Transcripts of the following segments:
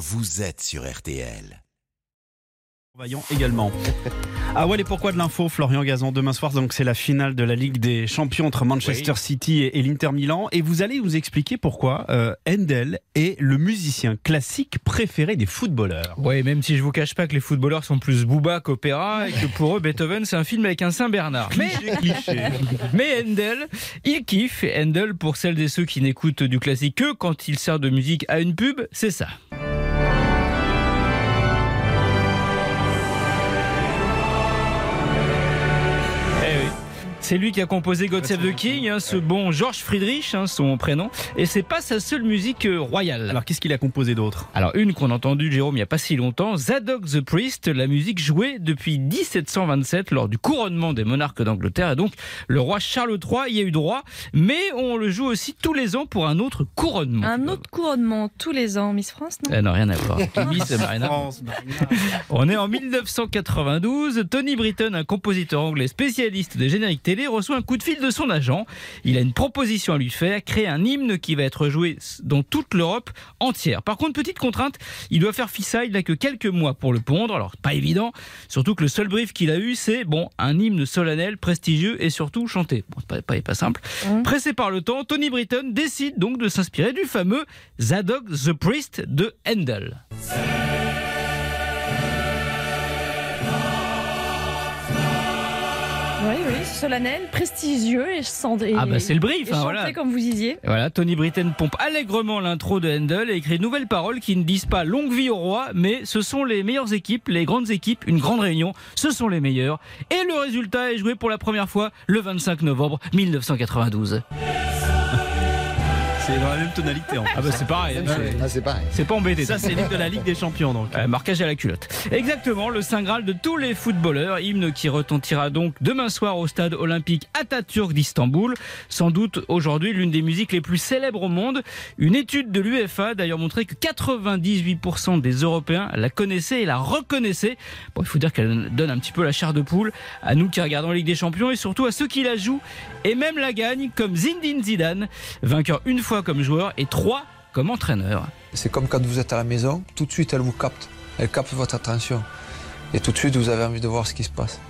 vous êtes sur RTL. Vaillant également. Ah ouais, les pourquoi de l'info, Florian Gazan. Demain soir, donc c'est la finale de la Ligue des Champions entre Manchester City et, et l'Inter Milan. Et vous allez nous expliquer pourquoi euh, Handel est le musicien classique préféré des footballeurs. Oui, même si je vous cache pas que les footballeurs sont plus Booba qu'opéra et que pour eux, Beethoven, c'est un film avec un Saint-Bernard. Mais, Cliché. mais Handel, il kiffe. Et Handel, pour celles et ceux qui n'écoutent du classique que quand il sert de musique à une pub, c'est ça. C'est lui qui a composé God Save the King, hein, ce bon George Friedrich, hein, son prénom. Et c'est pas sa seule musique euh, royale. Alors qu'est-ce qu'il a composé d'autre? Alors une qu'on a entendue, Jérôme, il n'y a pas si longtemps, Zadok the Priest, la musique jouée depuis 1727 lors du couronnement des monarques d'Angleterre. Et donc le roi Charles III y a eu droit, mais on le joue aussi tous les ans pour un autre couronnement. Un autre couronnement tous les ans, Miss France, non? Eh non, rien à voir. Miss. France, Marina. On est en 1992. Tony Britton, un compositeur anglais spécialiste des génériques télé, reçoit un coup de fil de son agent. Il a une proposition à lui faire, créer un hymne qui va être joué dans toute l'Europe entière. Par contre, petite contrainte, il doit faire fissa, il n'a que quelques mois pour le pondre, alors pas évident, surtout que le seul brief qu'il a eu, c'est bon, un hymne solennel, prestigieux et surtout chanté. Bon, c'est pas, pas, pas simple. Mmh. Pressé par le temps, Tony Britton décide donc de s'inspirer du fameux Zadok the Priest de Handel. Oui, oui, solennel, prestigieux et cendré. Ah bah, c'est le brief, hein, voilà. comme vous disiez. Et Voilà, Tony Britton pompe allègrement l'intro de Handel et écrit de nouvelles paroles qui ne disent pas longue vie au roi, mais ce sont les meilleures équipes, les grandes équipes, une grande réunion, ce sont les meilleurs. Et le résultat est joué pour la première fois le 25 novembre 1992. C'est dans la même tonalité en fait. Ah bah c'est pareil, c'est- Ah, c'est pareil. c'est pas embêté. Ça, c'est l'hymne de la Ligue des Champions donc. Euh, marquage à la culotte. Exactement, le Saint Graal de tous les footballeurs, hymne qui retentira donc demain soir au stade olympique Atatürk d'Istanbul. Sans doute aujourd'hui l'une des musiques les plus célèbres au monde. Une étude de l'UFA a d'ailleurs montré que 98% des Européens la connaissaient et la reconnaissaient. Bon, il faut dire qu'elle donne un petit peu la chair de poule à nous qui regardons la Ligue des Champions et surtout à ceux qui la jouent et même la gagnent comme Zinedine Zidane, vainqueur une fois comme joueur et trois comme entraîneur. C'est comme quand vous êtes à la maison, tout de suite elle vous capte. Elle capte votre attention. Et tout de suite vous avez envie de voir ce qui se passe.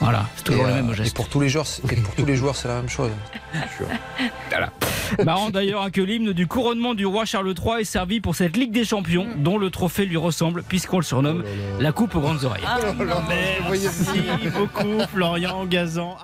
Voilà, c'est toujours et, le même euh, geste. et pour tous les joueurs, c'est- et pour tous les joueurs, c'est la même chose. Marrant d'ailleurs hein, que l'hymne du couronnement du roi Charles III est servi pour cette Ligue des Champions, dont le trophée lui ressemble, puisqu'on le surnomme la Coupe aux grandes oreilles. Ah, non. Merci beaucoup Florian Gazan.